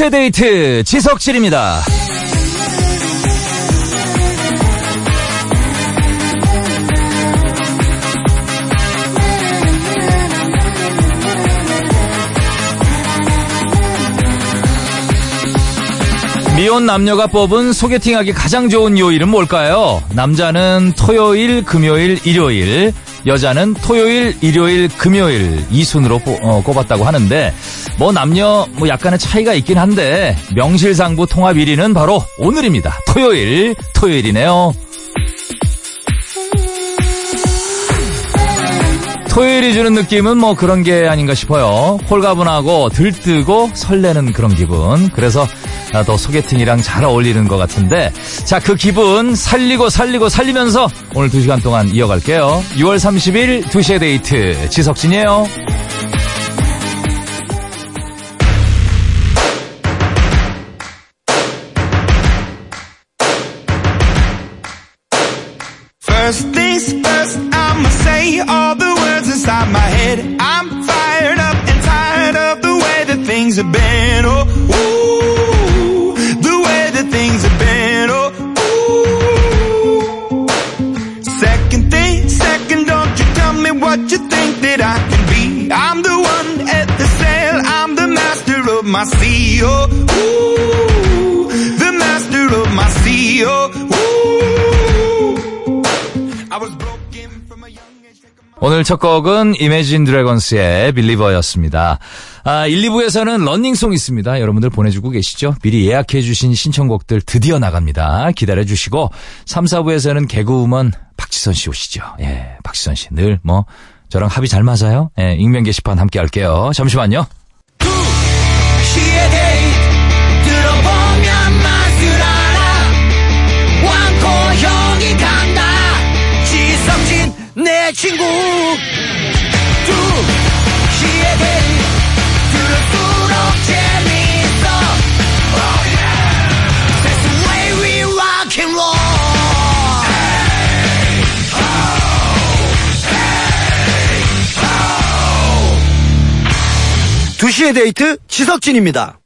2시의 데이트 지석진입니다. 미혼 남녀가 뽑은 소개팅하기 가장 좋은 요일은 뭘까요? 남자는 토요일, 금요일, 일요일, 여자는 토요일, 일요일, 금요일 이 순으로 뽑, 어, 꼽았다고 하는데 뭐 남녀 뭐 약간의 차이가 있긴 한데 명실상부 통합 1위는 바로 오늘입니다. 토요일, 토요일이네요. 토요일이 주는 느낌은 뭐 그런 게 아닌가 싶어요. 홀가분하고 들뜨고 설레는 그런 기분. 그래서 더 소개팅이랑 잘 어울리는 것 같은데 자 그 기분 살리고 살리고 살리면서 오늘 2시간 동안 이어갈게요. 6월 30일 2시의 데이트 지석진이에요. First things first, I'ma say all the words inside my head. I'm fired up and tired of the way that things have been. My. Oh, ooh, the master of my. Oh, ooh. I was broken from a young age. 오늘 첫 곡은 이매진 드래곤스의 빌리버였습니다. 아, 1, 2부에서는 런닝송 있습니다. 여러분들 보내주고 계시죠? 미리 예약해주신 신청곡들 드디어 나갑니다. 기다려주시고 3, 4부에서는 개그우먼 박지선 씨 오시죠. 예, 박지선 씨 늘 뭐 저랑 합이 잘 맞아요. 예, 익명 게시판 함께 할게요. 잠시만요. 친구 두 시의 데이트 들을수록 재밌어 oh yeah That's the way we rock and roll 두시의 데이트 지석진입니다.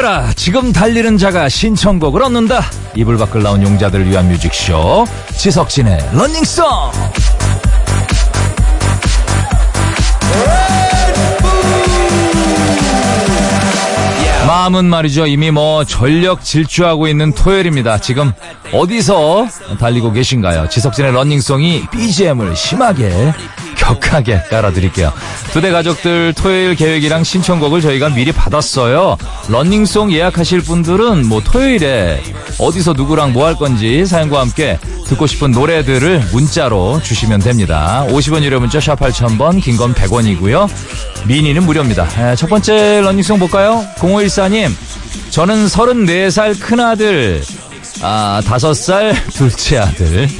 달려라! 지금 달리는 자가 신청곡을 얻는다. 이불 밖을 나온 용자들을 위한 뮤직쇼. 지석진의 런닝송! 마음은 말이죠. 이미 뭐 전력 질주하고 있는 토요일입니다. 지금 어디서 달리고 계신가요? 지석진의 런닝송이 BGM을 심하게 격하게 깔아드릴게요. 두 대 가족들 토요일 계획이랑 신청곡을 저희가 미리 받았어요. 런닝송 예약하실 분들은 뭐 토요일에 어디서 누구랑 뭐 할 건지 사연과 함께 듣고 싶은 노래들을 문자로 주시면 됩니다. 50원 유료 문자 샵 8000번, 긴 건 100원이고요. 미니는 무료입니다. 에, 첫 번째 런닝송 볼까요? 0514님, 저는 34살 큰아들, 아, 5살 둘째 아들.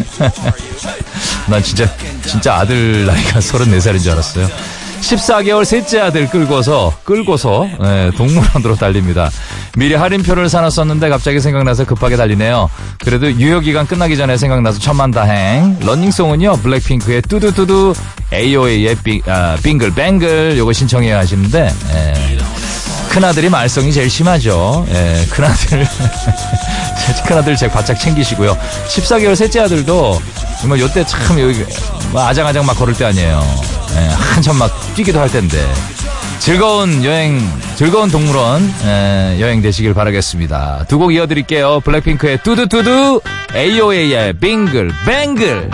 난 진짜, 진짜 아들 나이가 34살인 줄 알았어요. 14개월 셋째 아들 끌고서, 끌고서, 예, 동물원으로 달립니다. 미리 할인표를 사놨었는데 갑자기 생각나서 급하게 달리네요. 그래도 유효 기간 끝나기 전에 생각나서 천만 다행. 런닝송은요, 블랙핑크의 뚜두뚜두, AOA의 빙, 아, 빙글뱅글, 요거 신청해야 하시는데, 예. 큰아들이 말썽이 제일 심하죠. 예, 큰아들. 큰아들 제 바짝 챙기시고요. 14개월 셋째 아들도 정말 요때 참 여기 뭐 아장아장 막 걸을 때 아니에요. 예, 한참 막 뛰기도 할 텐데. 즐거운 여행, 즐거운 동물원 예, 여행 되시길 바라겠습니다. 두 곡 이어드릴게요. 블랙핑크의 뚜두뚜두, AOA의 빙글, 뱅글.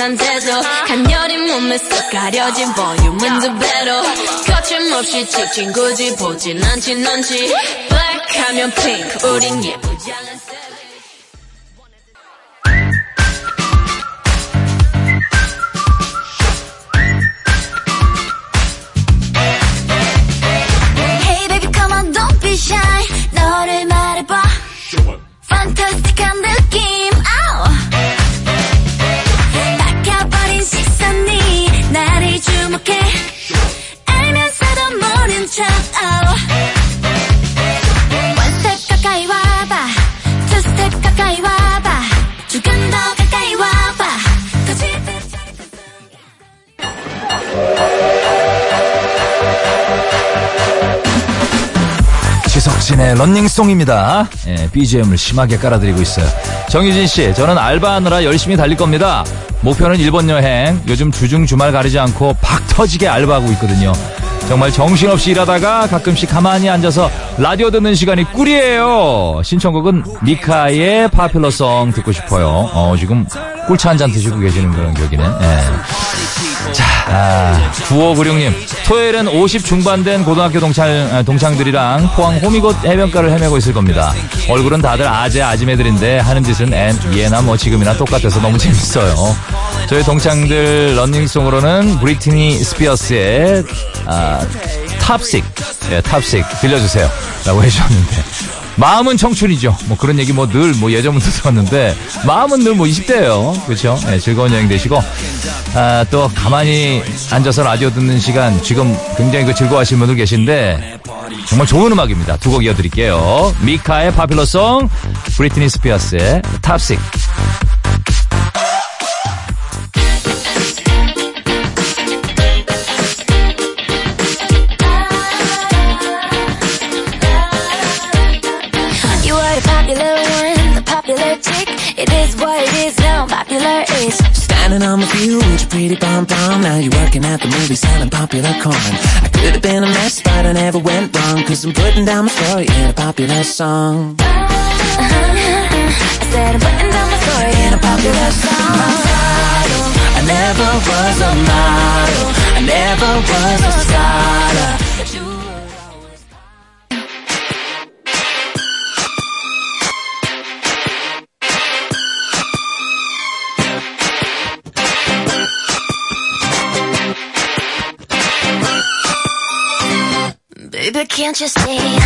못한 태도 간녀린 몸에 쏙 가려진 볼륨은 두 배로. 거침없이 찍힌 굳이 보진 않지 넌지. Black 하면 pink 우린 예쁘지 않은 셀 지석진의 런닝송입니다. 예, BGM을 심하게 깔아드리고 있어요. 정유진 씨, 저는 알바하느라 열심히 달릴 겁니다. 목표는 일본 여행. 요즘 주중 주말 가리지 않고 박 터지게 알바하고 있거든요. 정말 정신없이 일하다가 가끔씩 가만히 앉아서 라디오 듣는 시간이 꿀이에요. 신청곡은 미카의 파퓰러송 듣고 싶어요. 어, 지금 꿀차 한 잔 드시고 계시는 그런 격이네. 예. 자, 아, 9596님. 토요일엔 50 중반된 고등학교 동창, 아, 동창들이랑 포항 호미곶 해변가를 헤매고 있을 겁니다. 얼굴은 다들 아재 아지매들인데 하는 짓은 엔, 예나 뭐 지금이나 똑같아서 너무 재밌어요. 저희 동창들 running song으로는 브리트니 스피어스의 아, Toxic, 예, Toxic 들려주세요. 라고 해주셨는데. 마음은 청춘이죠. 뭐 그런 얘기 뭐늘뭐 예전부터 들었는데 마음은 늘 뭐 20대예요. 그렇죠? 예, 즐거운 여행 되시고 아, 또 가만히 앉아서 라디오 듣는 시간 지금 굉장히 그 즐거워하시는 분들 계신데 정말 좋은 음악입니다. 두 곡 이어드릴게요. 미카의 파퓰러송, 브리트니 스피어스의 탑식. Is what it is now, popular is. Standing on my view with your pretty pom pom. Now you're working at the movie selling popular corn. I could have been a mess, but I never went wrong. Cause I'm putting down my story in a popular song. I said I'm putting down my story in a popular song. I never was a model. I never was a scholar. Can't you see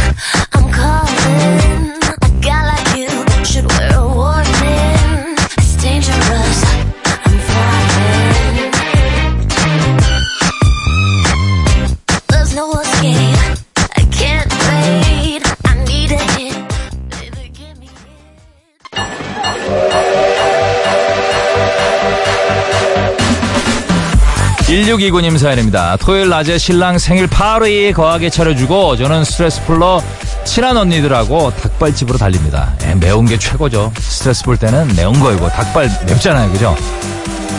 I'm calling? 1629님 사연입니다. 토요일 낮에 신랑 생일 파리 거하게 차려주고 저는 스트레스 풀러 친한 언니들하고 닭발집으로 달립니다. 예, 매운 게 최고죠. 스트레스 풀 때는 매운 거이고 닭발 맵잖아요. 그죠?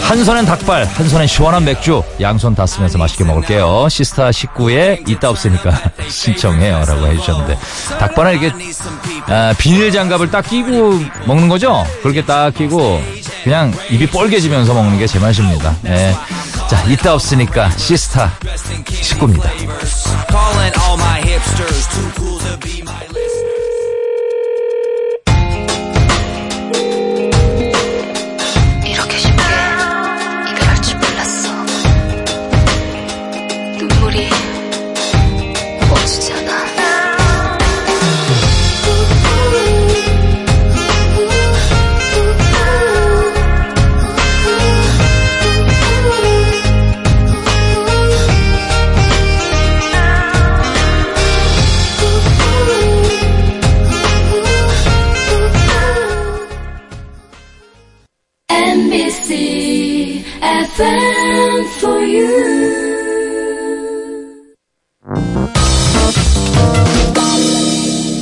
한 손엔 닭발, 한 손엔 시원한 맥주, 양손 다 쓰면서 맛있게 먹을게요. 시스타 19의 있다 없으니까 신청해요. 라고 해주셨는데. 닭발은 이렇게, 아, 비닐 장갑을 딱 끼고 먹는 거죠? 그렇게 딱 끼고, 그냥 입이 뻘개지면서 먹는 게 제 맛입니다. 예. 자, 있다 없으니까 시스타 19입니다.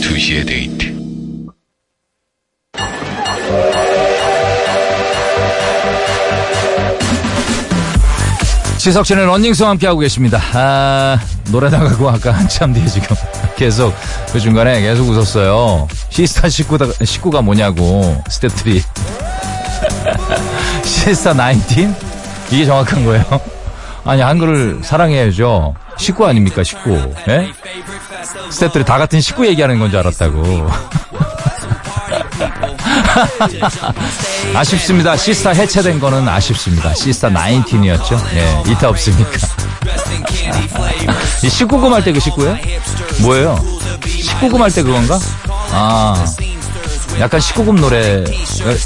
2시의 데이트 지석진의 running song 함께하고 계십니다. 아, 노래 나가고 아까 한참 뒤에 지금 계속 그 중간에 계속 웃었어요. 시스타 십구다, 십구가 뭐냐고 스텝3 시스타 19? 이게 정확한 거예요? 아니, 한글을 사랑해야죠. 19 아닙니까, 19. 예? 스태프들이 다 같은 19 얘기하는 건 줄 알았다고. 아쉽습니다. 시스타 해체된 거는 아쉽습니다. 시스타 19이었죠. 예, 이타 없으니까. 이 19금 할 때 그 19예요? 뭐예요? 19금 할 때 그건가? 아, 약간 19금 노래,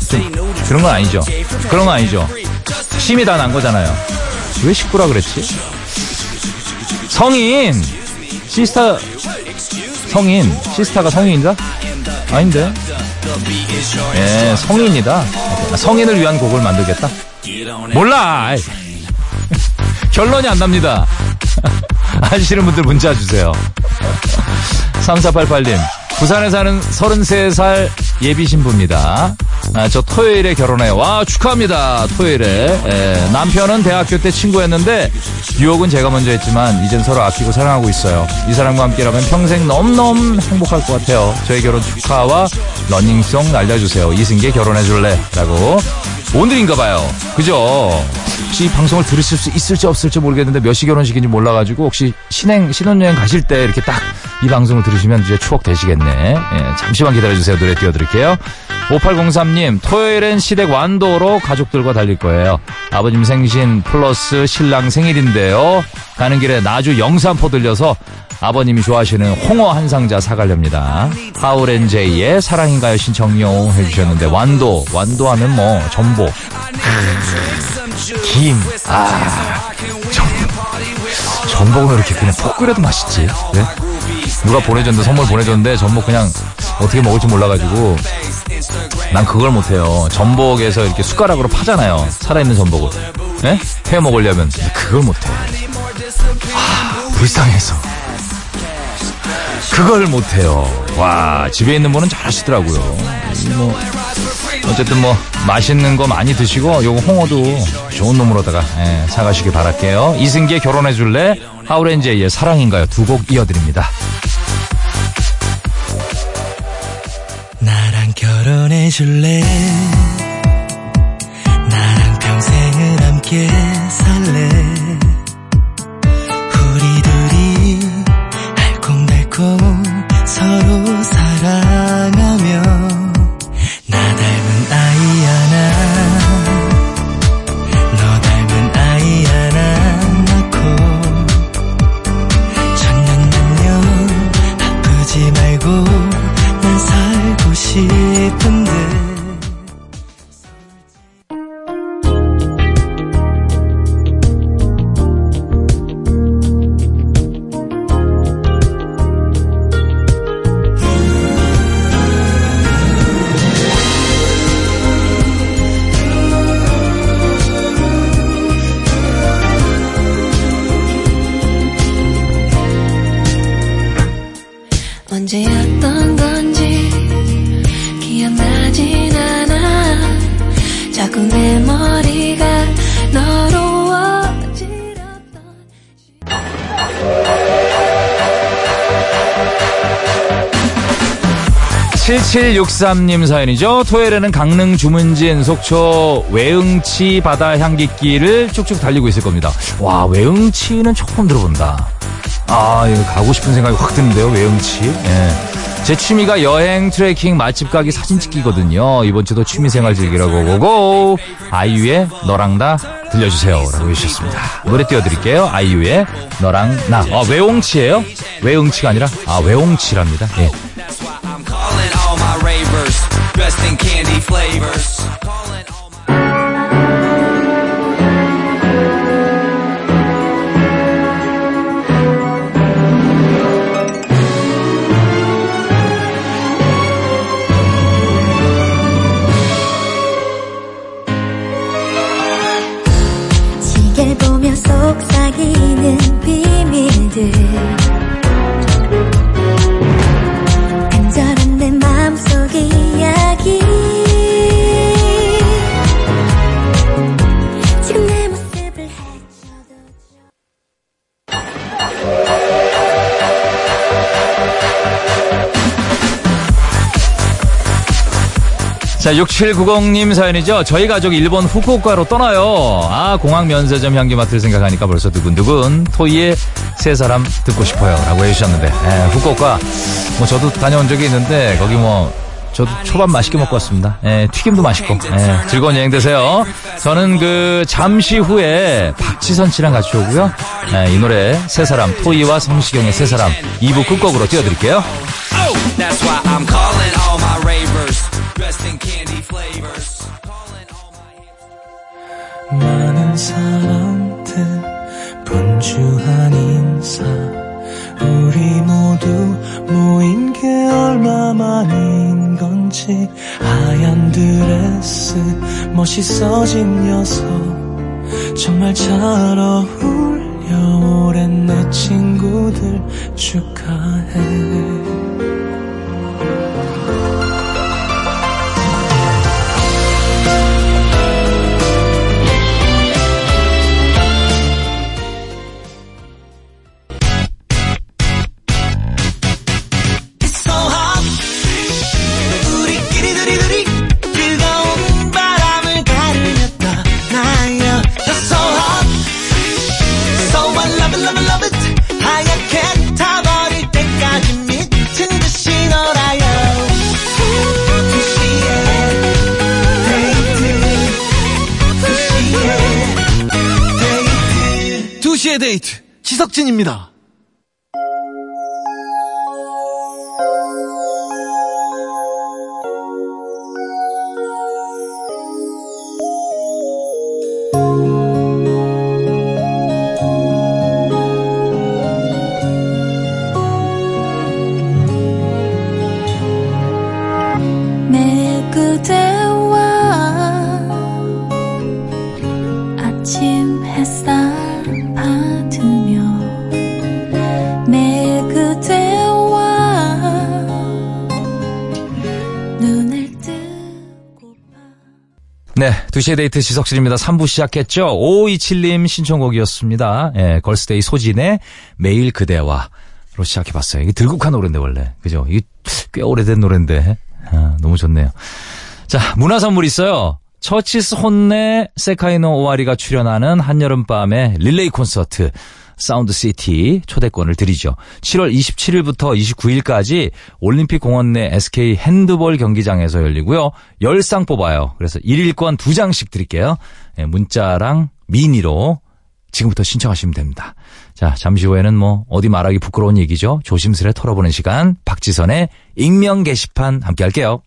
좀, 그런 건 아니죠. 그런 건 아니죠. 심이 다 난 거잖아요. 왜 19라 그랬지? 성인! 시스타, 성인. 시스타가 성인인가? 아닌데. 예, 성인이다. 성인을 위한 곡을 만들겠다? 몰라! 결론이 안 납니다. 아시는 분들 문자 주세요. 3488님, 부산에 사는 33살 예비 신부입니다. 아, 저 토요일에 결혼해요. 와, 축하합니다. 토요일에. 예, 남편은 대학교 때 친구였는데, 유혹은 제가 먼저 했지만, 이젠 서로 아끼고 사랑하고 있어요. 이 사람과 함께라면 평생 너무너무 행복할 것 같아요. 저희 결혼 축하와 러닝송 알려주세요. 이승계 결혼해줄래? 라고. 오늘인가 봐요. 그죠? 혹시 이 방송을 들으실 수 있을지 없을지 모르겠는데 몇 시 결혼식인지 몰라가지고 혹시 신행, 신혼여행 가실 때 이렇게 딱 이 방송을 들으시면 이제 추억 되시겠네. 예, 잠시만 기다려주세요. 노래 띄워드릴게요. 5803님, 토요일엔 시댁 완도로 가족들과 달릴 거예요. 아버님 생신 플러스 신랑 생일인데요. 가는 길에 나주 영산포 들려서 아버님이 좋아하시는 홍어 한 상자 사가렵니다. 하울앤제이의 사랑인가요? 신청용 해주셨는데 완도 완도 하면 뭐 전복. 김. 아, 전, 전복은 왜 이렇게 그냥 볶 끓여도 맛있지? 네? 누가 보내줬는데 선물 보내줬는데 전복 그냥 어떻게 먹을지 몰라가지고 난 그걸 못해요. 전복에서 이렇게 숟가락으로 파잖아요. 살아있는 전복을. 네? 해 먹으려면. 그걸 못해. 아, 불쌍해서 그걸 못해요. 와, 집에 있는 분은 잘하시더라고요. 이 뭐, 어쨌든 뭐, 맛있는 거 많이 드시고, 요거 홍어도 좋은 놈으로다가, 예, 사가시길 바랄게요. 이승기의 결혼해줄래? 하우렌제이의 사랑인가요? 두 곡 이어드립니다. 나랑 결혼해 줄래? 나랑 평생을 함께 살래? 싶은데 7763님 사연이죠. 토요일에는 강릉 주문진 속초 외응치 바다 향기길을 쭉쭉 달리고 있을 겁니다. 와, 외응치는 처음 들어본다. 아, 이거 가고 싶은 생각이 확 드는데요, 외응치. 예. 제 취미가 여행, 트레킹, 맛집 가기, 사진 찍기거든요. 이번 주도 취미생활 즐기라고 고고! 아이유의 너랑 나 들려주세요. 라고 해주셨습니다. 노래 띄워드릴게요. 아이유의 너랑 나. 아, 외옹치예요 외응치가 아니라, 아, 외옹치랍니다. 예. and candy flavors. 자, 6790님 사연이죠. 저희 가족이 일본 후쿠오카로 떠나요. 아, 공항 면세점 향기 맡을 생각하니까 벌써 두근두근. 토이의 세 사람 듣고 싶어요. 라고 해주셨는데. 에, 후쿠오카. 뭐 저도 다녀온 적이 있는데, 거기 뭐, 저도 초밥 맛있게 먹고 왔습니다. 예, 튀김도 맛있고. 예, 즐거운 여행 되세요. 저는 그, 잠시 후에 박지선 씨랑 같이 오고요. 예, 이 노래, 세 사람, 토이와 성시경의 세 사람, 2부 끝곡으로 띄워드릴게요. Oh, 많은 사람들 분주한 인사. 우리 모두 모인 게 얼마 만인 건지 하얀 드레스 멋있어진 녀석. 정말 잘 어울려 오랜 내 친구들 축하해 지석진입니다. 네, 2시의 데이트 지석진입니다. 3부 시작했죠. 5527님 신청곡이었습니다. 예, 걸스데이 소진의 매일 그대와 로 시작해봤어요. 이게 들국화 노래인데 원래. 그죠? 이게 꽤 오래된 노래인데. 아, 너무 좋네요. 자, 문화 선물 있어요. CHVRCHES HONNE 세카이노 오와리가 출연하는 한여름밤의 릴레이 콘서트 Sound City 초대권을 드리죠. 7월 27일부터 29일까지 올림픽 공원 내 SK 핸드볼 경기장에서 열리고요. 10상 뽑아요. 그래서 1일권 2장씩 드릴게요. 예, 문자랑 미니로 지금부터 신청하시면 됩니다. 자, 잠시 후에는 뭐 어디 말하기 부끄러운 얘기죠. 조심스레 털어보는 시간 박지선의 익명 게시판 함께 할게요.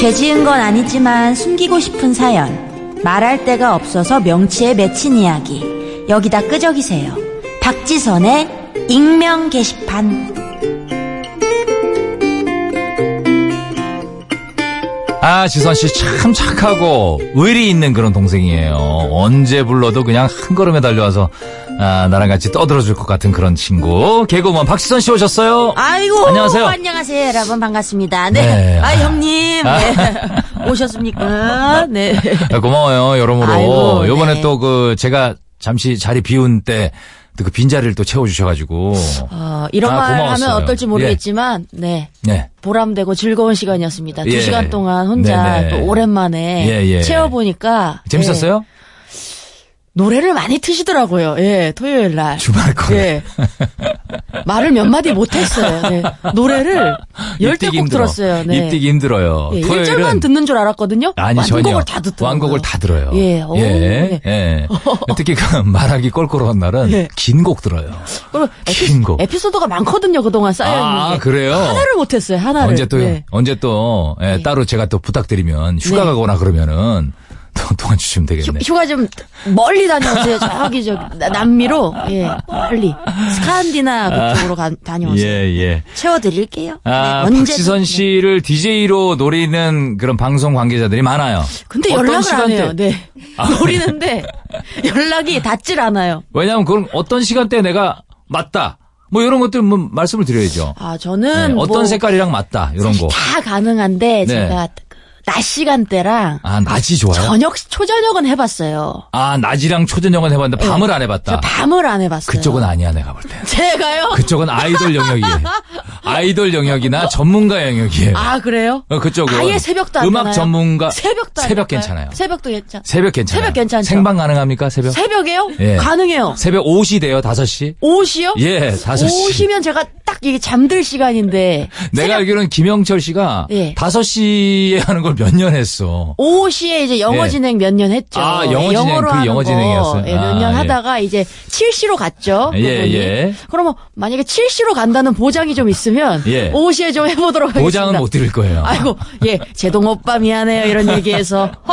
죄 지은 건 아니지만 숨기고 싶은 사연. 말할 데가 없어서 명치에 맺힌 이야기. 여기다 끄적이세요. 박지선의 익명 게시판. 아, 지선 씨 참 착하고 의리 있는 그런 동생이에요. 언제 불러도 그냥 한 걸음에 달려와서 아, 나랑 같이 떠들어줄 것 같은 그런 친구. 개그우먼 박지선 씨 오셨어요. 아이고. 안녕하세요. 안녕하세요, 여러분. 반갑습니다. 네. 네. 아, 아. 형님. 네. 오셨습니까? 네. 아, 고마워요, 여러모로. 요번에 네. 또그 제가 잠시 자리 비운 때 그 빈자리를 또 채워주셔가지고. 어, 이런 아, 말 고마웠어요. 하면 어떨지 모르겠지만, 네. 네. 보람되고 즐거운 시간이었습니다. 두 예. 시간 동안 혼자 네네. 또 오랜만에 예, 예. 채워보니까. 재밌었어요? 네, 노래를 많이 트시더라고요. 예, 토요일 날. 주말 거에. 예. 말을 몇 마디 못 했어요. 네. 노래를 열대 입뛰기 곡 힘들어. 들었어요. 네. 입뛰기 힘들어요. 예, 토요일은 1절만 듣는 줄 알았거든요. 아니 완곡을 전혀 다 듣더라고요. 완곡을 다 들어요. 예, 오, 예, 네. 예. 특히 그 말하기 껄끄러운 날은 예. 긴곡 들어요. 그리고 긴 곡. 에피, 소드가 많거든요. 그동안 쌓여 있는 아 게. 그래요? 하나를 못 했어요. 하나를. 언제 또 네. 언제 또 예, 네. 따로 제가 또 부탁드리면 휴가 네. 가거나 그러면은 또 도와주시면 되겠네. 휴, 가좀 멀리 다녀오세요. 저기 저 나- 남미로 예 멀리 스칸디나 그쪽으로 가, 다녀오세요. 예, 예. 채워드릴게요. 아, 네. 박지선 씨를 DJ로 노리는 그런 방송 관계자들이 많아요. 근데 어떤 연락을 시간대- 안 해요. 네. 노리는데 연락이 닿질 않아요. 왜냐하면 그런 어떤 시간대에 내가 맞다. 뭐 이런 것들 뭐 말씀을 드려야죠. 아 네, 저는 어떤 뭐 색깔이랑 맞다 이런 거. 다 가능한데 네. 제가 그 낮 시간대랑 아 낮이 좋아요. 저녁 초저녁은 해봤어요. 아 낮이랑 초저녁은 해봤는데 밤을 안 해봤다. 저 밤을 안 해봤어요. 그쪽은 아니야 내가 볼 때. 제가요? 그쪽은 아이돌 영역이에요. 아이돌 영역이나 전문가 영역이에요. 아 그래요? 어, 그쪽은 아예 새벽도 안 음악 되나요? 전문가 새벽도 안 새벽 될까요? 괜찮아요. 새벽도 괜찮. 새벽 괜찮아요. 새벽 괜찮죠? 생방 가능합니까 새벽? 새벽에요? 예. 가능해요. 새벽 5시 돼요 5시? 옷이요? 예 5시. 오시면 제가 딱 이게 잠들 시간인데 내가 새벽 알기로는 김영철 씨가 예. 5시에 하는 걸 몇 년 했어. 5시에 이제 영어 예. 진행 몇 년 했죠. 아, 영어 진행, 영어로 그 하는 영어 거 진행이었어요? 예, 몇 아, 년 예. 하다가 이제 7시로 갔죠. 예, 그분이. 예. 그러면 만약에 7시로 간다는 보장이 좀 있으면 예. 5시에 좀 해보도록 하겠습니다. 보장은 못 드릴 거예요. 아이고, 예, 제동 오빠 미안해요. 이런 얘기해서.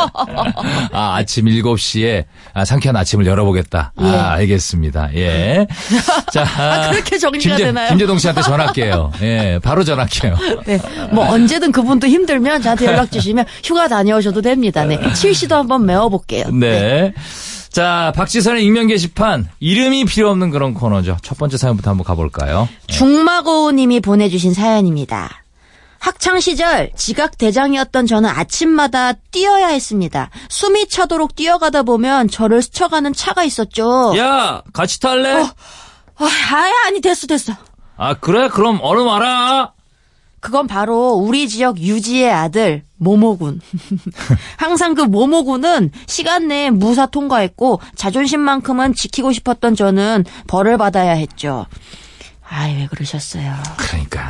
아, 아침 7시에 아, 상쾌한 아침을 열어보겠다. 예. 아, 알겠습니다. 예. 자. 아, 그렇게 정리가 되나요? 김재동 씨한테 전화할게요. 예, 바로 전화할게요. 네, 뭐 언제든 그분도 힘들면 저한테 연락 주시면 휴가 다녀오셔도 됩니다. 네, 7시도 한번 메워볼게요. 네. 자, 박지선의 익명 게시판. 이름이 필요 없는 그런 코너죠. 첫 번째 사연부터 한번 가볼까요? 중마고님이 보내주신 사연입니다. 학창 시절 지각 대장이었던 저는 아침마다 뛰어야 했습니다. 숨이 차도록 뛰어가다 보면 저를 스쳐가는 차가 있었죠. 야, 같이 탈래? 아, 아야, 아니 됐어 됐어. 아, 그래? 그럼 얼른 와라. 그건 바로 우리 지역 유지의 아들 모모군. 항상 그 모모군은 시간 내에 무사 통과했고 자존심만큼은 지키고 싶었던 저는 벌을 받아야 했죠. 아이 왜 그러셨어요? 그러니까.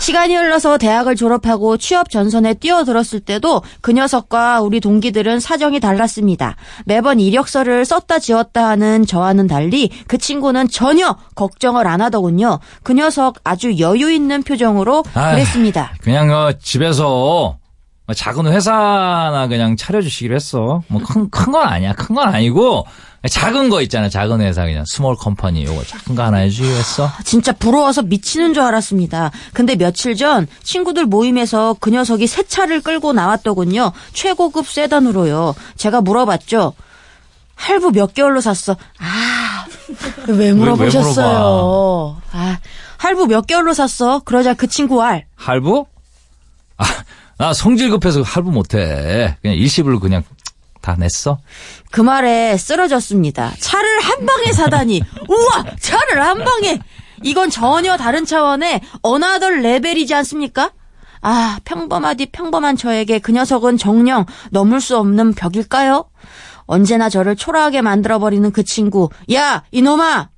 시간이 흘러서 대학을 졸업하고 취업 전선에 뛰어들었을 때도 그 녀석과 우리 동기들은 사정이 달랐습니다. 매번 이력서를 썼다 지웠다 하는 저와는 달리 그 친구는 전혀 걱정을 안 하더군요. 그 녀석 아주 여유 있는 표정으로 아이. 그랬습니다. 그냥 어, 집에서 뭐 작은 회사나 그냥 차려주시기로 했어. 뭐 큰 큰 건 아니야. 큰 건 아니고 작은 거 있잖아. 작은 회사 그냥 small company 요거 작은 거 하나 해주기로 했어. 진짜 부러워서 미치는 줄 알았습니다. 근데 며칠 전 친구들 모임에서 그 녀석이 새 차를 끌고 나왔더군요. 최고급 세단으로요. 제가 물어봤죠. 할부 몇 개월로 샀어? 아, 왜 물어보셨어요? 아, 할부 몇 개월로 샀어? 그러자 그 친구 알. 할부? 아, 나 성질 급해서 할부 못해. 그냥 일시불로 그냥 다 냈어. 그 말에 쓰러졌습니다. 차를 한 방에 사다니. 우와! 차를 한 방에! 이건 전혀 다른 차원의 어나덜 레벨이지 않습니까? 아, 평범하디 평범한 저에게 그 녀석은 정령 넘을 수 없는 벽일까요? 언제나 저를 초라하게 만들어버리는 그 친구. 야, 이놈아!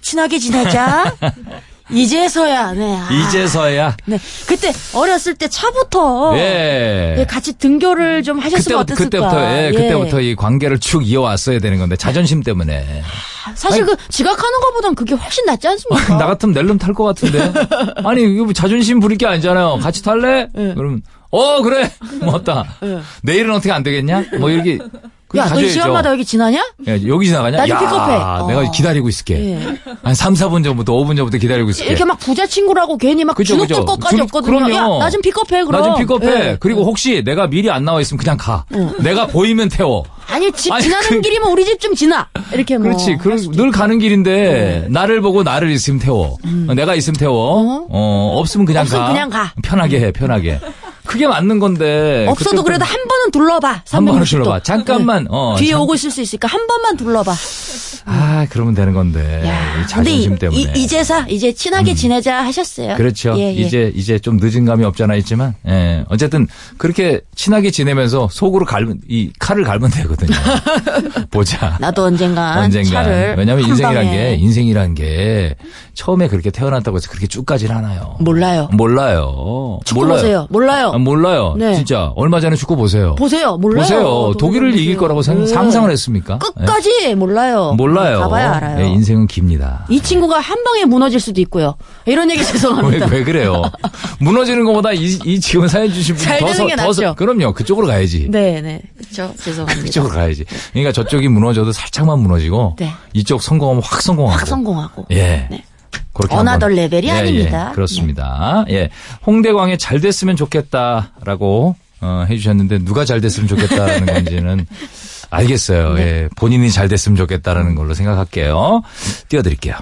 친하게 지내자. 이제서야, 네. 아, 이제서야. 네. 그때 어렸을 때 차부터. 예. 네, 같이 등교를 좀 하셨으면 그때부터, 어땠을까? 그때부터, 예, 예. 그때부터 이 관계를 쭉 이어왔어야 되는 건데, 자존심 때문에. 사실 그 지각하는 것보단 그게 훨씬 낫지 않습니까? 나 같으면 낼름 탈 것 같은데. 아니, 이거 뭐 자존심 부릴 게 아니잖아요. 같이 탈래? 예. 그러면, 어, 그래. 고맙다. 내일은 어떻게 안 되겠냐? 뭐 이렇게. 야, 너이 시간마다 여기 지나냐? 야, 여기 지나가냐? 나좀 야, 픽업해. 어. 내가 기다리고 있을게. 예. 한 3, 4분 전부터, 5분 전부터 기다리고 있을게. 이렇게 막 부자 친구라고 괜히 막 그죠, 주눅들. 것까지 주- 없거든요. 그럼요. 야, 나좀 픽업해, 그럼. 나 좀 픽업해. 예. 그리고 혹시 내가 미리 안 나와 있으면 그냥 가. 내가 보이면 태워. 아니, 집 아니, 지나는 그- 길이면 우리 집 좀 지나. 이렇게 뭐. 그렇지. 그, 늘 가는 길인데 나를 보고 나를 있으면 태워. 어, 내가 있으면 태워. 어, 없으면 그냥 없으면 가. 그냥 가. 편하게 해, 편하게. 그게 맞는 건데. 없어도 그래도 한 번은 둘러봐. 한 번은 360도. 둘러봐. 잠깐만. 어, 뒤에 잠- 오고 있을 수 있으니까 한 번만 둘러봐. 아, 그러면 되는 건데. 야, 이 자존심 근데 이- 때문에. 음. 이, 제사 이제 친하게 지내자 하셨어요. 그렇죠. 예, 예. 이제 이제 좀 늦은 감이 없잖아 있지만, 예. 어쨌든 그렇게 친하게 지내면서 속으로 갈면 이 칼을 갈면 되거든요. 보자. 나도 언젠가. 차를 왜냐면 한 인생이란. 게 인생이란 게 처음에 그렇게 태어났다고 해서 그렇게 쭉 가진 않아요. 몰라요. 몰라요. 몰라요. 보세요. 몰라요. 아, 몰라요. 네. 진짜 얼마 전에 축구 보세요. 보세요. 몰라요. 보세요. 독일을. 이길 거라고 상, 네. 상상을 했습니까? 끝까지 몰라요. 예. 몰라요. 가봐야 알아요. 예, 인생은 깁니다. 이 친구가 한 방에 무너질 수도 있고요. 이런 얘기 왜, 죄송합니다. 왜 그래요? 무너지는 것보다 이, 이 지금 사연 주신 분이 잘 더, 서, 게 더, 서-. 그럼요. 그쪽으로 가야지. 네, 네. 그렇죠. 죄송합니다. 그쪽으로 가야지. 그러니까 저쪽이 무너져도 살짝만 무너지고 네. 이쪽 성공하면 확 성공하고. 확 성공하고. 예. 네. 그렇게 한번- 레벨이 예, 아닙니다. 예, 그렇습니다. 예. 홍대광에 잘 됐으면 좋겠다라고 어, 해주셨는데 누가 잘 됐으면 좋겠다라는 건지는 알겠어요. 네. 예. 본인이 잘 됐으면 좋겠다라는 걸로 생각할게요. 띄워드릴게요.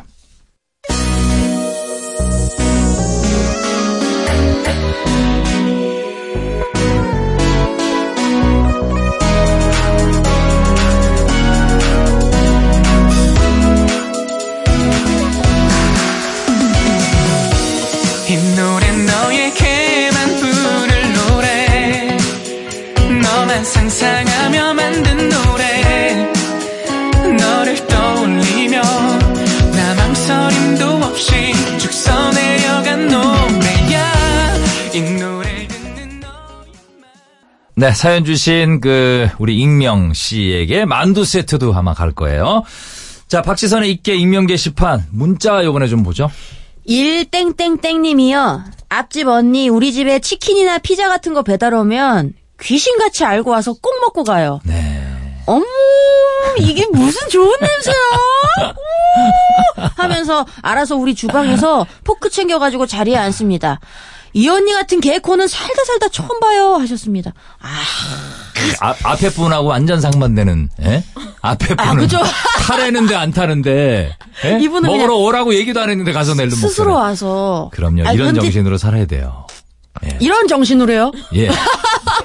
상상하며 만든 노래 너를 떠올리며 나 망설임도 없이 쭉 써내려간 노래야 이 노래를 듣는 너 네, 사연 주신 그 우리 익명 씨에게 만두 세트도 아마 갈 거예요. 자, 박지선의 있게 익명 게시판 문자 요번에 좀 보죠. 1땡땡땡 님이요. 앞집 언니 우리 집에 치킨이나 피자 같은 거 배달 오면 귀신같이 알고 와서 꼭 먹고 가요. 네. 어머 이게 무슨 좋은 냄새야. 하면서 알아서 우리 주방에서 포크 챙겨가지고 자리에 앉습니다. 이 언니 같은 개코는 살다 살다 처음 봐요 하셨습니다. 아, 앞에 분하고 완전 상반되는, 예? 앞에 분은 그죠? 타려는데 안 타는데, 예? 이분은 먹으러 오라고 얘기도 안 했는데 가서 낼름 스스로. 와서 그럼요. 아니, 이런 근데 정신으로 살아야 돼요. 이런 정신으로요? 예.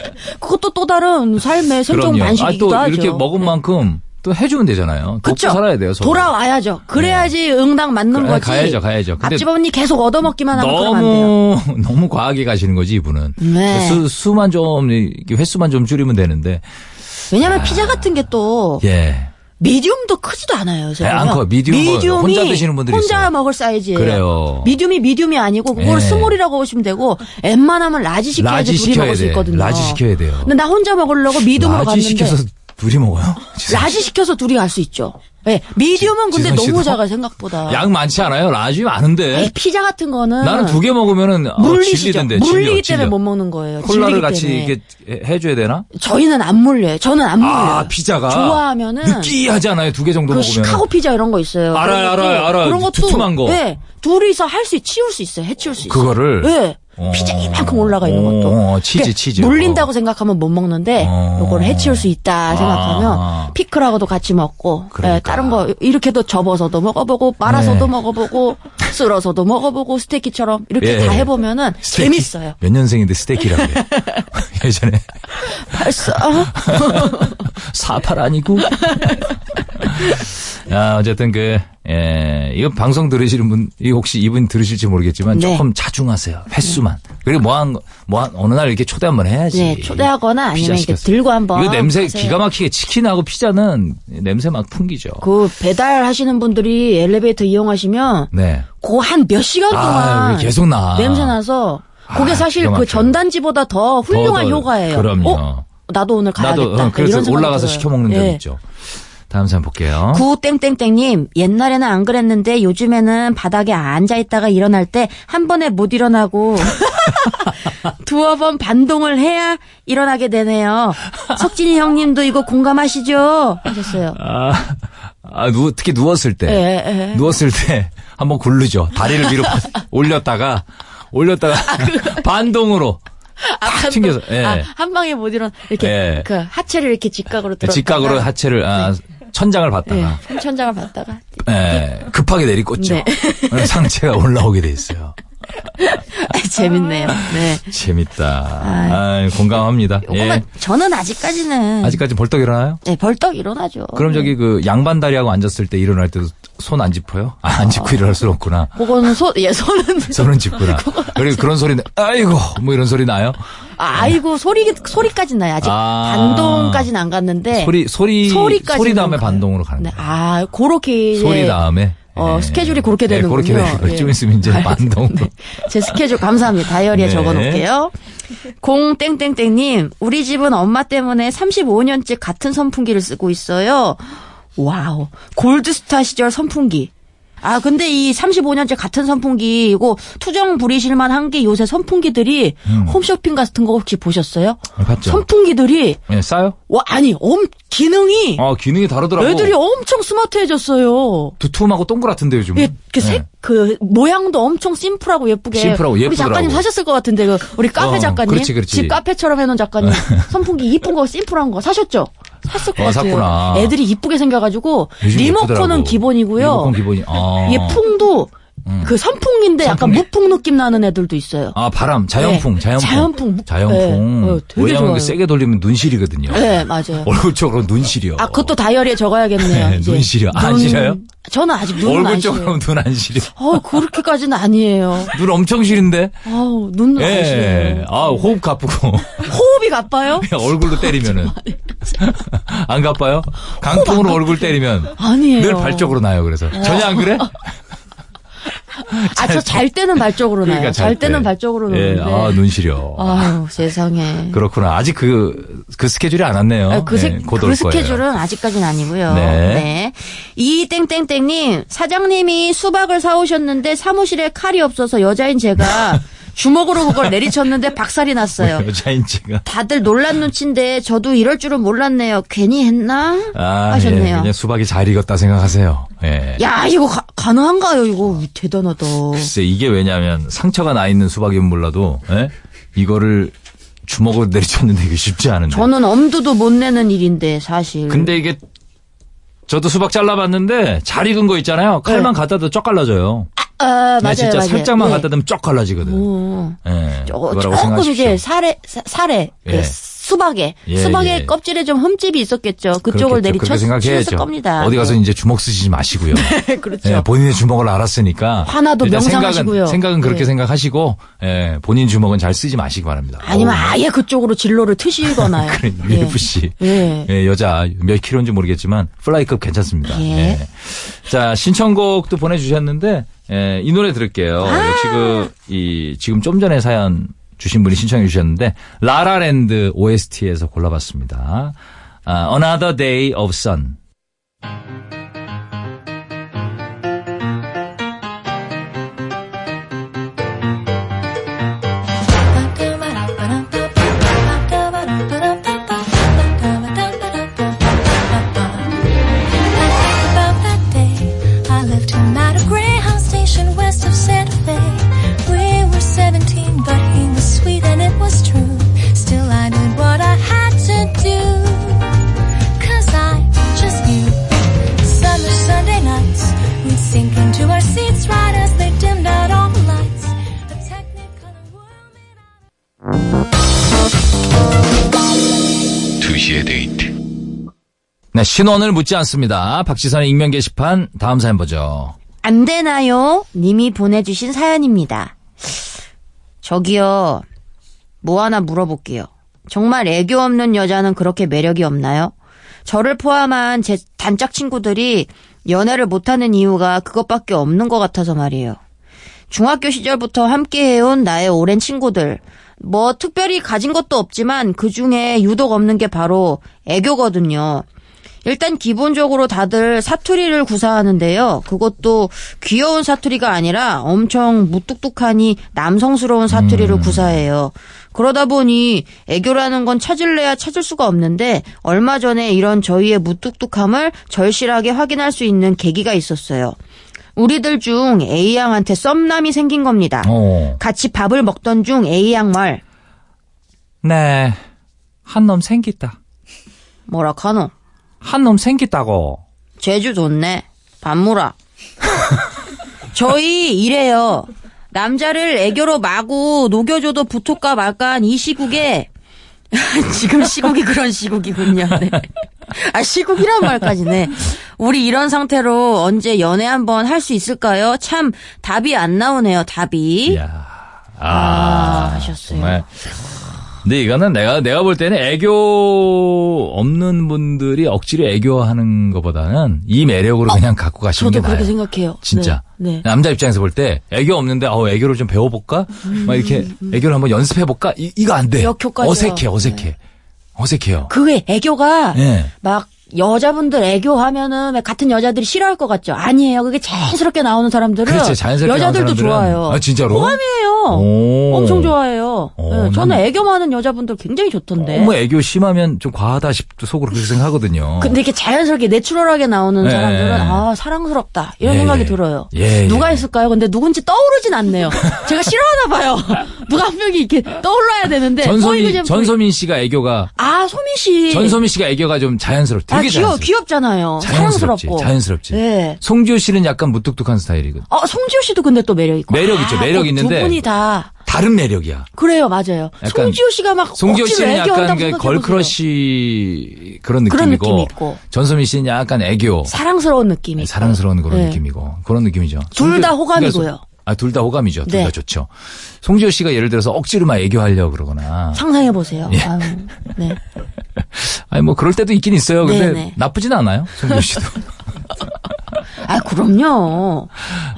그것도 또 다른 삶의 생존 그럼요. 아, 방식이기도 또 하죠. 이렇게 먹은 만큼 또 해주면 되잖아요. 그쵸? 살아야 돼요. 서로. 돌아와야죠. 그래야지 응당 맞는 그- 거지. 가야죠, 가야죠. 앞집 언니 계속 얻어먹기만 하면 그러면 안 돼요. 너무 너무 과하게 가시는 거지 이분은. 네. 수, 수만 좀 횟수만 좀 줄이면 되는데. 왜냐면 피자 같은 게또 예. medium도 크지도 않아요. 네, 안. 커요. medium 혼자 드시는 분들이 혼자 있어요. 먹을 사이즈예요. 그래요. medium이 medium이 아니고 그걸 예. small이라고 보시면 되고 웬만하면 large 시켜야지 라지 둘이 시켜야 먹을 수 돼. 있거든요. large 시켜야 돼요. 근데 나 혼자 먹으려고 medium으로 large 갔는데 시켜서 둘이 먹어요? large 시켜서 둘이 갈 수 있죠. 예. medium은 근데 지선 씨도? 너무 작아 생각보다. 양 많지 않아요? large 많은데. 에이, 피자 같은 거는 나는 두 개 먹으면은 어, 물리시죠. 질리던데. 물리기 질려, 때문에 질려. 못 먹는 거예요. 콜라를 질리기 같이 때문에. 이렇게 해- 해줘야 되나? 저희는 안 물려요. 저는 안 물려요. 아 피자가 좋아하면은 느끼하지 않아요? 두 개 정도 그 먹으면. 시카고 피자 이런 거 있어요. 알아요, 그런 것도- 알아요, 알아요. 그런 것도 두툼한 거. 네, 둘이서 할 수 치울 수 있어요. 해치울 수 있어요. 그거를? 네. 어. 피자 이만큼 올라가 있는 것도. 어, 치즈, 그게 치즈. 물린다고 생각하면 못 먹는데 어. 요거를 해치울 수 있다 생각하면 아. 피클하고도 같이 먹고 그러니까. 예, 다른 거 이렇게도 접어서도 먹어보고 말아서도 네. 먹어보고 쓸어서도 먹어보고 스테이키처럼 이렇게 예. 다 해보면은 스테이키. 재밌어요. 몇 년생인데 스테이키라고 그래. 예전에 벌써 사팔 아니고. 야, 어쨌든 그, 예, 이거 방송 들으시는 분, 이거 혹시 이분 들으실지 모르겠지만 네. 조금 자중하세요. 횟수만. 그리고 뭐 한, 뭐 한, 어느 날 이렇게 초대 한번 해야지. 네, 초대하거나 아니면 이렇게. 들고 한번 이거 냄새 가세요. 기가 막히게 치킨하고 피자는 냄새 막 풍기죠. 그 배달 하시는 분들이 엘리베이터 이용하시면 네. 그 한 몇 시간 아, 동안 왜 계속 나. 냄새 나서 그게 아, 사실 그. 전단지보다 더 훌륭한 더, 더, 효과예요. 그럼요. 어? 나도 오늘 가야겠다. 나도, 어, 그래서 올라가서. 시켜 먹는 적 예. 있죠. 다음 사연 볼게요. 구땡땡땡님 옛날에는 안 그랬는데 요즘에는 바닥에 앉아 있다가 일어날 때 한 번에 못 일어나고 두어 번 반동을 해야 일어나게 되네요. 석진이 형님도 이거 공감하시죠? 하셨어요. 아, 아, 누, 특히 누웠을 때. 예, 예. 누웠을 때 한번 굴르죠. 다리를 위로 올렸다가, 올렸다가 반동으로 탁 튕겨서, 예. 아, 한 방에 못 일어나 이렇게 예. 그 하체를 이렇게 직각으로 들어 직각으로 하체를, 아, 천장을 예, 받다가, 천장을 받다가 예, 급하게 내리꽂죠. 네. 상체가 올라오게 돼 있어요. 재밌네요. 네. 재밌다. 아이. 아, 공감합니다. 요거만 예. 저는 아직까지는 아직까지 벌떡 일어나요? 네, 벌떡 일어나죠. 그럼 저기 그 양반 다리하고 앉았을 때 일어날 때도 손 안 짚어요? 아, 안 짚고 일어날 수는 없구나. 그거는 소, 예, 손은 손은 짚구나. 그리고 그런 소리, 나- 아이고, 뭐 이런 소리 나요? 아, 아이고 소리 소리까지 나요. 아직 아. 반동까지는 안 갔는데 소리, 소리, 소리까지는 소리 다음에 가요. 반동으로 가는 네. 거예요. 아, 그렇게 소리 다음에. 어, 예. 스케줄이 그렇게 네, 되는군요. 그렇게 되는 거예요. 좀 예. 있으면 이제 반동으로. 제 스케줄 감사합니다. 다이어리에 네. 적어 놓을게요. 공땡땡땡님, 우리 집은 엄마 때문에 35년째 같은 선풍기를 쓰고 있어요. wow. GoldStar 시절 선풍기. 아, 근데 이 35년째 같은 선풍기, 이거 투정 부리실만 한 게 요새 선풍기들이 홈쇼핑 같은 거 혹시 보셨어요? 음. 봤죠? 선풍기들이, 예, 싸요? 와, 아니, 엄, 기능이, 어, 기능이 다르더라고. 애들이 엄청 스마트해졌어요. 두툼하고 동그랗던데 요즘. 예, 그 색, 그 모양도 엄청 심플하고 예쁘게. 심플하고 우리 예쁘더라고. 작가님 사셨을 것 같은데 그 우리 카페 어, 작가님. 그렇지, 그렇지. 집 카페처럼 해놓은 작가님. 선풍기 이쁜 거 심플한 거 사셨죠? 샀을 것 어, 같아요. 샀구나. 애들이 이쁘게 생겨가지고 리모컨은. 기본이고요. 리모컨 기본이. 아. 얘 풍도 그 선풍기인데 약간 선풍기. 무풍 느낌 나는 애들도 있어요. 아, 바람, 자연풍, 네. 자연풍. 자연풍. 자연풍. 네. 어, 되게 왜냐면 좋아요. 그 세게 돌리면 눈시리거든요. 네, 맞아요. 얼굴 쪽으로 눈시려. 아, 그것도 다이어리에 적어야겠네요. 네, 이제. 눈 시려. 아, 안 눈- 시려요? 저는 아직 눈은 얼굴. 쪽으로 눈안 시려. 어, 그렇게까지는 아니에요. 눈 엄청 시린데? 아우, 눈은 안 예. 시려요. 아, 호흡 가쁘고. 호흡이 가빠요? 얼굴로 때리면은. 안 가빠요? 강풍으로 얼굴 때리면. 아니에요. 늘 발 쪽으로 나요, 그래서. 전혀 안 그래? 아, 저 잘 때는 발 쪽으로 나요. 그러니까 잘 때. 때는 발 쪽으로 예, 노는데. 아, 눈 시려. 아유, 세상에. 그렇구나. 아직 그, 그 스케줄이 안 왔네요. 아, 그, 세- 예, 곧올 그. 스케줄은 아직까지는 아니고요. 네. 네. 이 땡땡땡님, 사장님이 수박을 사오셨는데 사무실에 칼이 없어서 여자인 제가 주먹으로 그걸 내리쳤는데 박살이 났어요. 여자인 제가. 다들 놀란 눈치인데 저도 이럴 줄은 몰랐네요. 괜히 했나? 아, 하셨네요. 예, 그냥 수박이 잘 익었다 생각하세요. 예. 야, 이거 가, 가능한가요? 이거 대단하다. 글쎄, 이게 왜냐면 상처가 나 있는 수박이면 몰라도, 예? 이거를 주먹으로 내리쳤는데 이게 쉽지 않은데. 저는 엄두도 못 내는 일인데 사실. 근데 이게 저도 수박 잘라봤는데 잘 익은 거 있잖아요. 칼만 갖다 대도 쩍 갈라져요. 아, 그냥 맞아요, 진짜 맞아요. 살짝만 예. 갖다 대면 쩍 갈라지거든. 오. 예. 조- 그거라고 조금 생각하십시오. 이제 살에 사- 살에 예. 그 수박에 예, 수박의 예. 껍질에 좀 흠집이 있었겠죠. 그쪽을 내리쳤을. 겁니다. 어디 가서 네. 이제 주먹 쓰시지 마시고요. 그렇죠. 예, 본인의 주먹을 알았으니까. 화나도 일단 명상하시고요. 생각은, 생각은 그렇게 예. 생각하시고, 예, 본인 주먹은 잘 쓰지 마시기 바랍니다. 아니면 어우, 아예 그쪽으로 진로를 트시거나요. 그래, 예. UFC. 예. 예, 여자 몇 킬로인지 모르겠지만 플라이급 괜찮습니다. 자, 신청곡도 보내주셨는데, 예, 이 노래 들을게요. 아. 역시 그, 이, 지금 좀 전에 사연 주신 분이 신청해 주셨는데, 라라랜드 OST에서 골라봤습니다. 아, Another Day of Sun. 2시의 데이트. 네, 신원을 묻지 않습니다. 박지선의 익명 게시판 다음 사연 보죠. 안 되나요? 님이 보내주신 사연입니다. 저기요, 뭐 하나 물어볼게요. 정말 애교 없는 여자는 그렇게 매력이 없나요? 저를 포함한 제 단짝 친구들이 연애를 못하는 이유가 그것밖에 없는 것 같아서 말이에요. 중학교 시절부터 함께 해온 나의 오랜 친구들. 뭐 특별히 가진 것도 없지만 그 중에 유독 없는 게 바로 애교거든요. 일단 기본적으로 다들 사투리를 구사하는데요. 그것도 귀여운 사투리가 아니라 엄청 무뚝뚝하니 남성스러운 사투리를 구사해요. 그러다 보니 애교라는 건 찾을래야 찾을 수가 없는데 얼마 전에 이런 저희의 무뚝뚝함을 절실하게 확인할 수 있는 계기가 있었어요. 우리들 중 A양한테 썸남이 생긴 겁니다. 어. 같이 밥을 먹던 중 A양 말 네, 한 놈 생겼다. 뭐라 카노? 한 놈 생겼다고. 제주 좋네. 반무라. 저희 이래요. 남자를 애교로 마구 녹여줘도 붙을까 말까한 이 시국에 지금 시국이 그런 시국이군요. 네. 아 시국이란 말까지네. 우리 이런 상태로 언제 연애 한번 할 수 있을까요? 참 답이 안 나오네요. 답이. 이야. 아, 하셨어요. 정말. 근데 이거는 내가 내가 볼 때는 애교 없는 분들이 억지로 애교하는 것보다는 이 매력으로 그냥 갖고 가시는 게 저도 나아요. 그렇게 생각해요. 진짜. 네. 네. 남자 입장에서 볼 때 애교 없는데 어 애교를 좀 배워볼까? 막 이렇게 애교를 한번 연습해볼까? 이, 이거 안 돼. 역효과죠. 어색해, 어색해, 어색해요. 그게 애교가 예. 막 여자분들 애교하면은 왜 같은 여자들이 싫어할 것 같죠? 아니에요. 그게 자연스럽게 나오는 사람들은 그렇지, 자연스럽게 여자들도 나오는 사람들은. 좋아요. 아, 진짜로? 호감이에요. 오. 엄청 좋아해요. 어, 예, 저는 난- 애교 많은 여자분들 굉장히 좋던데. 너무 애교 심하면 좀 과하다 싶도 속으로 그렇게 생각하거든요. 근데 이렇게 자연스럽게 내추럴하게 나오는 예, 사람들은 예. 아 사랑스럽다 이런 예, 생각이 예. 들어요. 예, 누가 예. 있을까요? 근데 누군지 떠오르진 않네요. 제가 싫어하나 봐요. 누가 한 명이 이렇게 떠올라야 되는데 전소민 좀 전소민 씨가 애교가 아 소민 씨. 전소민 씨가 애교가 좀 자연스럽. 되게 아 귀여. 귀엽잖아요. 자연스럽지. 사랑스럽고. 자연스럽지. 네. 송지효 씨는 약간 무뚝뚝한 스타일이거든. 어, 송지효 씨도 근데 또 매력 있고. 매력 있죠. 매력 그 있는데. 두 분이 다 다른 매력이야. 그래요, 맞아요. 송지효 씨가 막 송지효 씨는 약간 그. girl crush 그런 느낌이고, 느낌이 있고. 전소민 씨는 약간 애교, 사랑스러운 느낌이. 사랑스러운 그런 네. 느낌이고 그런 느낌이죠. 둘다 송지효- 호감이고요. 그러니까 소- 아, 둘 다 호감이죠. 둘 네. 다 좋죠. 송지효 씨가 예를 들어서 억지로 막 애교하려고 그러거나. 상상해 보세요. 예. 아유, 네. 아니, 뭐, 그럴 때도 있긴 있어요. 근데 네네. 나쁘진 않아요. 송지효 씨도. 아, 그럼요.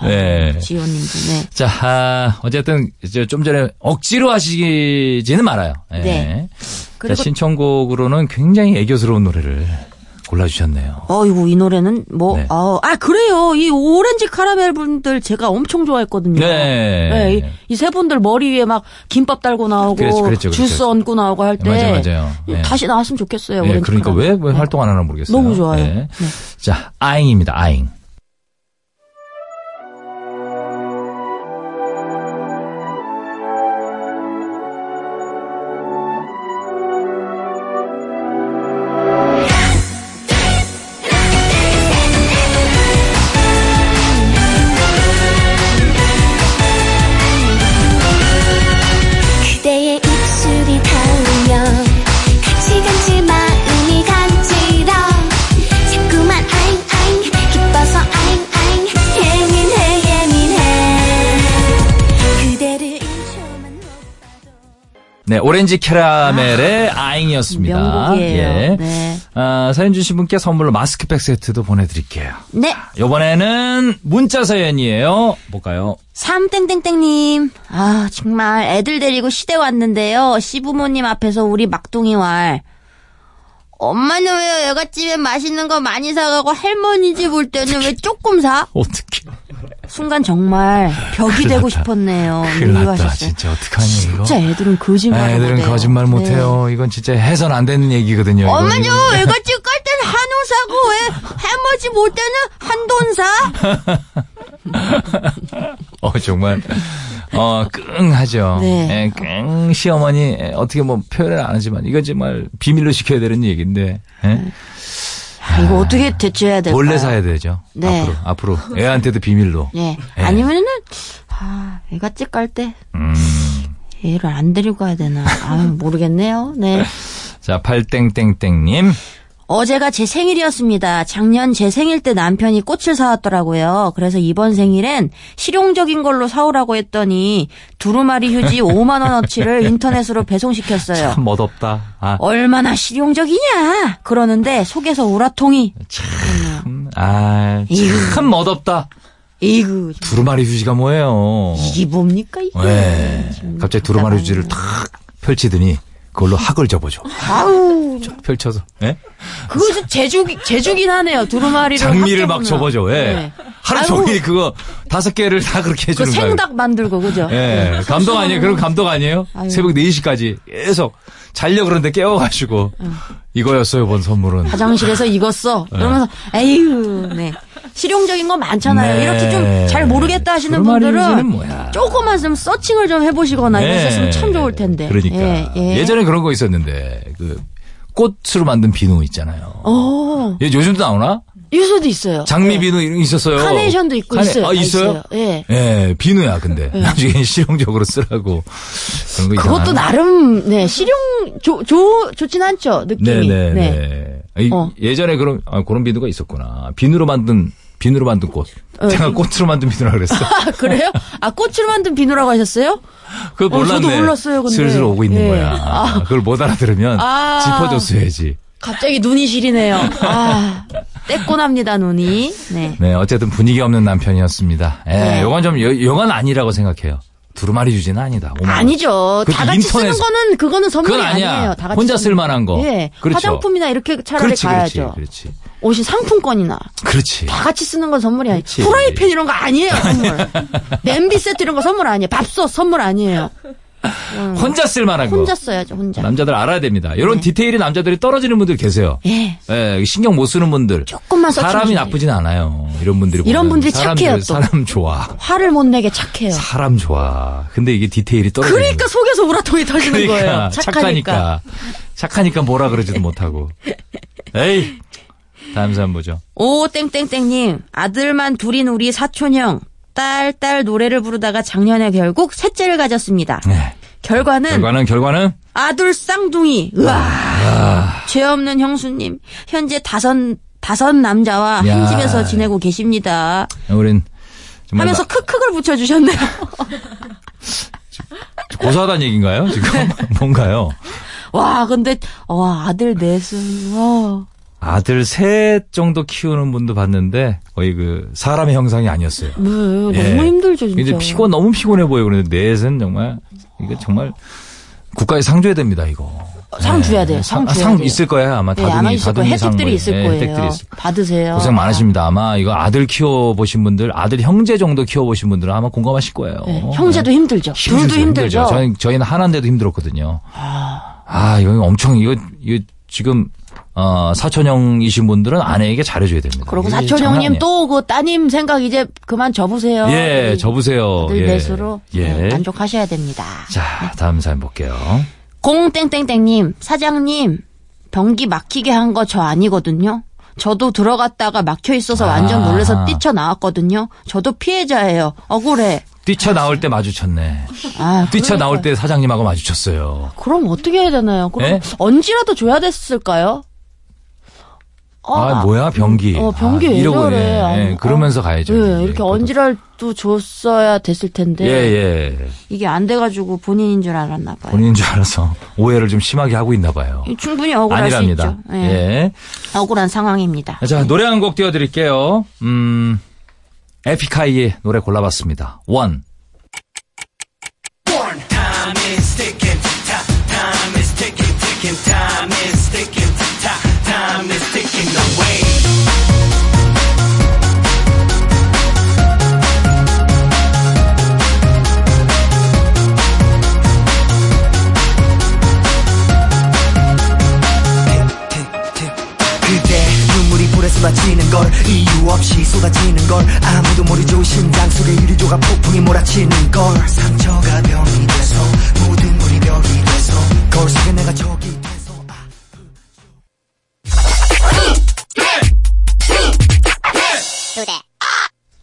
네. 지호님도, 네. 자, 아, 어쨌든 이제 좀 전에 억지로 하시지는 말아요. 예. 네. 자, 신청곡으로는 굉장히 애교스러운 노래를 골라주셨네요. 어이구, 이 노래는 뭐, 네. 아, 아, 그래요. 이 오렌지 카라멜 분들 제가 엄청 좋아했거든요. 네. 이세 분들 머리 위에 막 김밥 달고 나오고, 그렇죠, 그렇죠, 그렇죠. 주스 얹고 나오고 할 때. 맞아요, 맞아요. 네. 다시 나왔으면 좋겠어요. 예, 오렌지 그러니까. 왜, 왜 네. 활동 안 하나 모르겠어요. 너무 좋아요. 예. 네. 자, 아잉입니다, 아잉. 오렌지 캐러멜의 아 잉이었습니다. 명곡이에요. 예. 네. 아, 사연 주신 분께 선물로 마스크팩 세트도 보내드릴게요. 네. 이번에는 문자 사연이에요. 볼까요? 삼땡땡땡님, 아, 정말 애들 데리고 시댁 왔는데요. 시부모님 앞에서 우리 막둥이 왈. 엄마는 왜 여갓집에 맛있는 거 많이 사가고 할머니 집 올 때는 왜 조금 사? 어떻게? 순간 정말 벽이 되고. 싶었네요. 큰일 났다. 진짜 어떡하니 이거? 진짜 애들은 거짓말 애들은 거짓말 못해요. 이건 진짜 해선 안 되는 얘기거든요. 엄마 저 외갓집 갈 때는 한우 사고 왜집올 때는 한돈 사? 어 정말 어 끙하죠. 네. 예, 끙 시어머니 예, 어떻게 뭐 표현을 안 하지만 이거 정말 비밀로 시켜야 되는 얘기인데 예? 아, 이거 어떻게 대처해야 될까요? 몰래 사야 되죠. 네. 앞으로 앞으로 애한테도 비밀로. 예. 예. 아니면은 아, 외갓집 갈 때 음. 얘를 안 데리고 가야 되나? 아, 모르겠네요. 네. 자 팔땡땡땡님 어제가 제 생일이었습니다. 작년 제 생일 때 남편이 꽃을 사왔더라고요. 그래서 이번 생일엔 실용적인 걸로 사오라고 했더니 두루마리 휴지 5만 원어치를 인터넷으로 배송시켰어요. 참 멋없다. 아, 얼마나 실용적이냐? 그러는데 속에서 우라통이 음, 아, 참 멋없다. 이구 두루마리 휴지가 뭐예요? 이게 뭡니까 이게? 왜? 좀 갑자기 두루마리. 휴지를 탁 펼치더니 그걸로 학을 접어줘. 아우 쫙 펼쳐서. 예? 그거 좀 제주기 제주긴 하네요. 두루마리를 장미를 막. 접어줘. 예. 네. 하루 아이고, 종일 그거 다섯 개를 다 그렇게 그 해주는 거예요. 생닭 만들고 그죠? 예. 감동 아니에요? 그럼 감동 아니에요? 아유. 새벽 4시까지 계속 자려 그러는데 깨워가지고 이거였어요, 본 선물은. 화장실에서 익었어. 그러면서 에휴, 네. 실용적인 거 많잖아요. 네. 이렇게 좀 잘 모르겠다 하시는 분들은 뭐야? 조금만 좀 서칭을 좀 해보시거나 네. 이러셨으면 참 좋을 텐데. 그러니까. 예, 예. 예 전에 그런 거 있었는데, 그, 꽃으로 만든 비누 있잖아요. 어, 예, 요즘도 나오나? 요새도 있어요. 장미 예. 비누 이런 거 있었어요. 카네이션도 있고 카네- 있어요. 아, 다 있어요? 예. 예, 비누야, 근데. 나중에 실용적으로 쓰라고. 그런 거 그것도 있잖아요. 나름 네 실용 조, 조 좋진 않죠 느낌이. 네네. 네. 이- 어. 예전에 그런 아, 그런 비누가 있었구나. 비누로 만든 비누로 만든 꽃. 어. 제가 꽃으로 만든 비누라 그랬어. 아 그래요? 아 꽃으로 만든 비누라고 하셨어요? 그걸 어, 몰랐네. 저도 몰랐어요, 근데. 슬슬 오고 있는 예. 거야. 아. 그걸 못 알아들으면 아. 짚어줬어야지. 갑자기 눈이 시리네요. 아 떼꼬납니다 눈이. 네. 네, 어쨌든 분위기 없는 남편이었습니다. 예, 네. 요건 좀 여, 요건 아니라고 생각해요. 두루마리 주지는 아니다. 아니죠. 다 같이 쓰는 인터넷- 거는 그거는 선물이. 아니에요. 다 같이 혼자 쓰는 쓸 만한 거. 예. 그렇죠. 화장품이나 이렇게 차라리 그렇지, 가야죠. 그렇지, 그렇지. 옷이 상품권이나 그렇지. 다 같이 쓰는 건 선물이 아니에요. 프라이팬 이런 거 아니에요, 선물. 냄비 세트 이런 거 선물 아니에요. 밥솥 선물 아니에요. 혼자 쓸 만한 거. 혼자 써야죠, 혼자. 남자들 알아야 됩니다. 이런 네. 디테일이 남자들이 떨어지는 분들 계세요. 예. 예, 신경 못 쓰는 분들. 조금만 서칭 사람이 좀 나쁘진 않아요. 이런 분들이 이런. 분들이 착해요, 또. 사람 좋아. 화를 못 내게 착해요. 사람 좋아. 근데 이게 디테일이 떨어지는 그러니까 속에서 우라통이 터지는 그러니까 거예요. 착하니까. 착하니까. 착하니까 뭐라 그러지도 못하고. 에이. 다음 사람 보죠. 오 땡땡땡님 아들만 둘인 우리 사촌형 딸 딸 노래를 부르다가 작년에 결국 셋째를 가졌습니다. 네. 결과는 결과는 결과는 아들 쌍둥이. 으아. 죄 없는 형수님 현재 다섯 다섯 남자와 한 야. 집에서 지내고 계십니다. 우린 하면서 나- 크크를 붙여 주셨네요. 고소하다는 얘기인가요? 지금 뭔가요? 와 근데 와 아들 넷은 와. 아들 셋 정도 키우는 분도 봤는데 거의 그 사람의 형상이 아니었어요. 네, 너무 예. 힘들죠 진짜. 이제 피곤 너무 피곤해 보여 그런데 넷은 정말 이거 정말 국가에 상 줘야 됩니다 이거. 상 줘야 돼요. 네, 상 상, 줘야 상 돼요. 있을 거예요 아마 네, 다둥이 아마 있을 거예요. 다둥이 상 혜택들이 뭐, 있을 예, 거예요. 혜택들이 있을 받으세요. 고생 많으십니다. 아마 이거 아들 키워 보신 분들, 아들 형제 정도 키워 보신 분들은 아마 공감하실 거예요. 네, 형제도 힘들죠. 둘도 힘들죠, 힘들죠. 저희, 저희는 하나인데도 힘들었거든요. 아, 이거 엄청, 이거, 이거 지금, 어, 사촌형이신 분들은 아내에게 잘해줘야 됩니다. 그리고 이게 사촌 장난 형님 아니에요. 또그 따님 생각 이제 그만 접으세요. 예, 우리 접으세요. 아들 예. 예. 네, 만족하셔야 됩니다. 자, 다음 사연 볼게요. 공땡땡땡님 사장님 변기 막히게 한 거 저 아니거든요. 저도 들어갔다가 막혀 있어서 완전 아. 놀라서 뛰쳐나왔거든요. 저도 피해자예요. 억울해. 뛰쳐나올 때 마주쳤네. 아, 뛰쳐나올 그러니까요. 때 사장님하고 마주쳤어요. 그럼 어떻게 해야 되나요? 그럼 예? 언지라도 줘야 됐을까요? 아, 뭐야 병기. 어, 병기 아, 왜 이러고 저래. 예, 아, 예, 그러면서 가야죠. 예, 예, 이렇게 그것도. 언지랄도 줬어야 됐을 텐데 예, 예. 이게 안 돼가지고 본인인 줄 알았나 봐요. 본인인 줄 알아서 오해를 좀 심하게 하고 있나 봐요. 충분히 억울할 아니랍니다. 수 있죠. 예. 예. 억울한 상황입니다. 자, 노래 한 곡 띄워드릴게요. 음, 에픽하이의 노래 골라봤습니다. 원. Time is ticking, time is ticking, ticking, time is 물이 불에 쏟아지는 걸 이유 없이 쏟아지는 걸 아무도 모르죠 심장 속에 유리조각 폭풍이 몰아치는 걸 상처가 병이 돼서 모든 물이 벽이 돼서 거울 속에 내가 적이 돼서 아.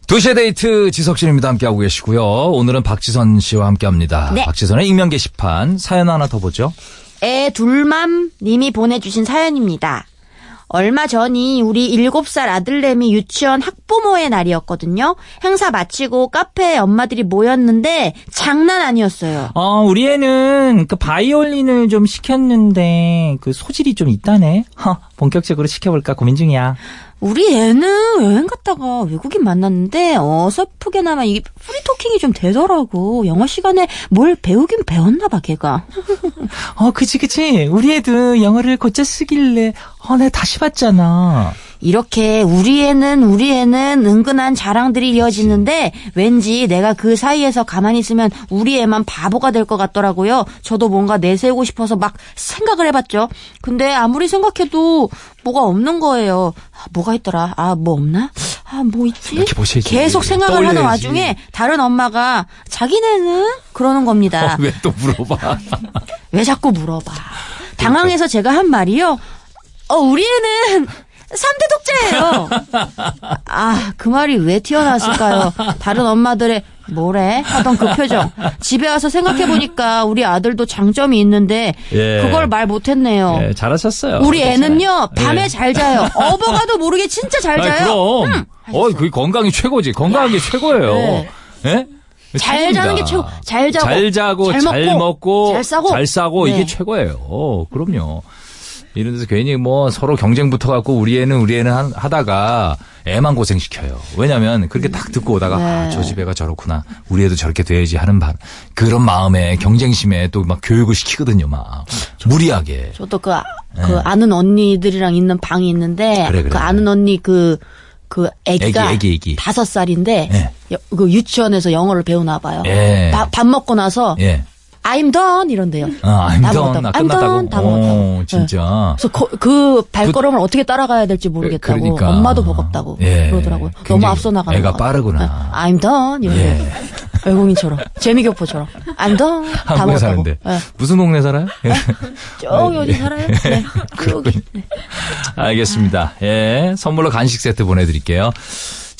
2시의 데이트 지석진입니다. 함께하고 계시고요. 오늘은 박지선 씨와 함께합니다. 네. 박지선의 익명 게시판 사연 하나 더 보죠. 애 둘맘 님이 보내주신 사연입니다. 얼마 전이 우리 7살 아들내미 유치원 학부모의 날이었거든요. 행사 마치고 카페에 엄마들이 모였는데 장난 아니었어요. 어, 우리 애는 그 바이올린을 좀 시켰는데 그 소질이 좀 있다네. 허, 본격적으로 시켜볼까 고민 중이야. 우리 애는 여행 갔다가 외국인 만났는데 어설프게나마 이 프리토킹이 좀 되더라고. 영어 시간에 뭘 배우긴 배웠나 봐, 걔가. 어, 그치, 그치. 우리 애도 영어를 곧잘 쓰길래, 어, 내가 다시 봤잖아. 이렇게 우리 애는 우리 애는 은근한 자랑들이 이어지는데 왠지 내가 그 사이에서 가만히 있으면 우리 애만 바보가 될 것 같더라고요. 저도 뭔가 내세우고 싶어서 막 생각을 해봤죠. 근데 아무리 생각해도 뭐가 없는 거예요. 아, 뭐가 있더라? 아, 뭐 없나? 아, 뭐 있지? 계속 생각을 하는 떠올려야지. 와중에 다른 엄마가 자기네는 그러는 겁니다. 왜또 물어봐? 왜 자꾸 물어봐? 당황해서 제가 한 말이요. 어, 우리 애는 3대 독재예요. 아, 그 말이 왜 튀어나왔을까요? 다른 엄마들의 뭐래? 하던 그 표정. 집에 와서 생각해보니까 우리 아들도 장점이 있는데 예. 그걸 말 못했네요. 예, 잘하셨어요. 우리 애는요, 밤에 예. 잘 자요. 어버가도 모르게 진짜 잘 아, 자요. 그럼. 음, 어, 그 건강이 최고지. 건강한 게 최고예요. 네. 예? 잘. 자는 게 최고. 잘 자고, 잘 자고, 잘 잘 먹고, 잘 싸고. 잘 싸고, 네. 이게 최고예요. 어, 그럼요. 이런 데서 괜히 뭐 서로 경쟁 붙어갖고 우리 애는 우리 애는 한- 하다가 애만 고생시켜요. 왜냐면 그렇게 딱 듣고 오다가 네. 아, 저 집 애가 저렇구나. 우리 애도 저렇게 돼야지 하는 바, 그런 마음에 경쟁심에 또 막 교육을 시키거든요, 막. 무리하게. 저도 그, 아- 그 아는 언니들이랑 있는 방이 있는데 네. 그래, 그래, 그. 아는 언니 그, 그 애기가 애기, 애기, 애기. 다섯 살인데 예. 여- 그 유치원에서 영어를 배우나 봐요. 예. 밥, 밥 먹고 나서 예. I'm done 이런데요. 아, I'm 다 done. 먹었다고. 아, I'm 끝났다고? done. 다 오, 먹었다고. 진짜. 그래서 거- 그 발걸음을 어떻게 따라가야 될지 모르겠다고. 그러니까. 엄마도 버겁다고 예. 그러더라고요. 너무 앞서 나가는 애가. 빠르구나. 예. I'm done 이런데 예. 외국인처럼 재미교포처럼 I'm done 다 먹었다고. 사는데. 예. 무슨 동네 살아요? 예. 저기 어디 살아요? 네. 그렇군요. 알겠습니다. 예. 선물로 간식 세트 보내드릴게요.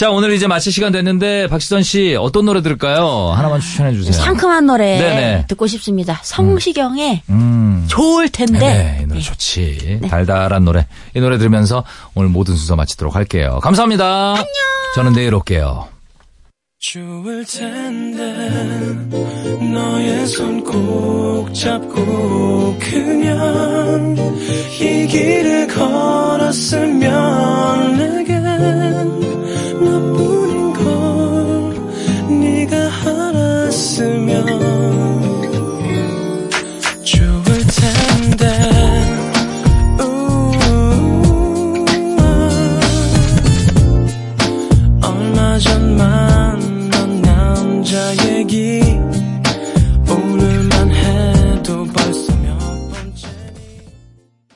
자, 오늘 이제 마칠 시간 됐는데, 박시선 씨, 어떤 노래 들을까요? 하나만 추천해 주세요. 상큼한 노래 네네. 듣고 싶습니다. 성시경의 음. 좋을 텐데. 네, 이 노래 좋지. 달달한 노래. 이 노래 들으면서 오늘 모든 순서 마치도록 할게요. 감사합니다. 안녕. 저는 내일 올게요. 좋을 텐데 너의 손 꼭 잡고 그냥 이 길을 걸었으면 하나뿐인 걸 네가 하나 있으면